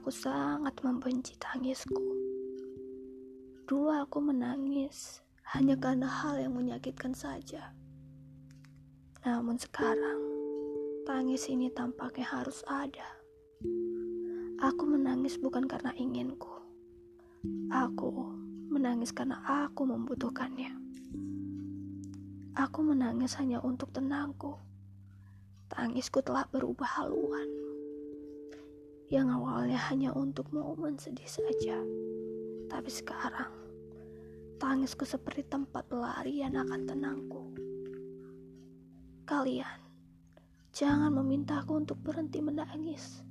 Aku sangat membenci tangisku. Dulu aku menangis hanya karena hal yang menyakitkan saja. Namun sekarang, tangis ini tampaknya harus ada. Aku menangis bukan karena inginku. Aku menangis karena aku membutuhkannya. Aku menangis hanya untuk tenangku. Tangisku telah berubah haluan yang awalnya hanya untuk momen sedih saja. Tapi sekarang, tangisku seperti tempat pelarian akan tenangku. Kalian, jangan memintaku untuk berhenti menangis.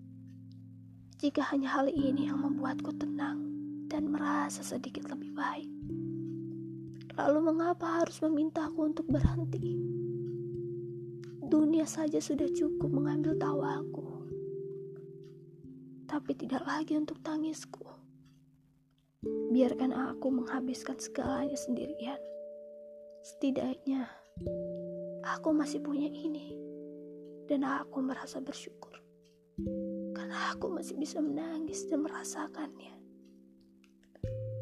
Jika hanya hal ini yang membuatku tenang dan merasa sedikit lebih baik. Lalu mengapa harus memintaku untuk berhenti? Dunia saja sudah cukup mengambil tawaku tapi tidak lagi untuk tangisku. Biarkan aku menghabiskan segalanya sendirian. Setidaknya, aku masih punya ini, dan aku merasa bersyukur karena aku masih bisa menangis dan merasakannya.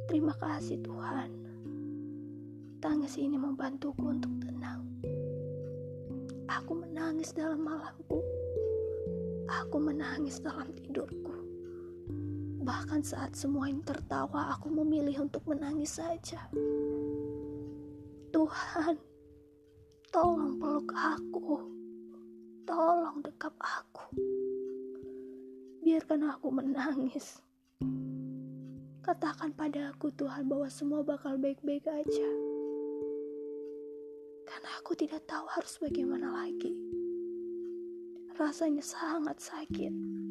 Terima kasih, Tuhan. Tangis ini membantuku untuk tenang. Aku menangis dalam malamku. Aku menangis dalam tidurku. Bahkan saat semua yang tertawa, aku memilih untuk menangis saja. Tuhan, tolong peluk aku. Tolong dekap aku. Biarkan aku menangis. Katakan pada aku Tuhan bahwa semua bakal baik-baik aja. Karena aku tidak tahu harus bagaimana lagi. Rasanya sangat sakit.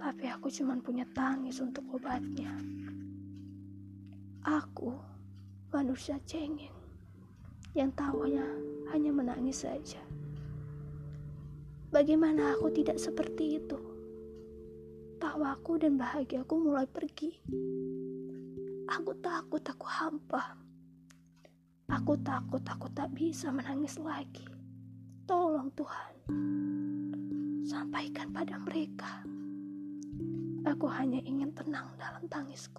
Tapi aku cuma punya tangis untuk obatnya. Aku manusia cengeng yang tahunya hanya menangis saja. Bagaimana aku tidak seperti itu? Tawaku dan bahagiaku mulai pergi. Aku takut aku hampa. Aku takut aku tak bisa menangis lagi. Tolong Tuhan sampaikan pada mereka. Aku hanya ingin tenang dalam tangisku.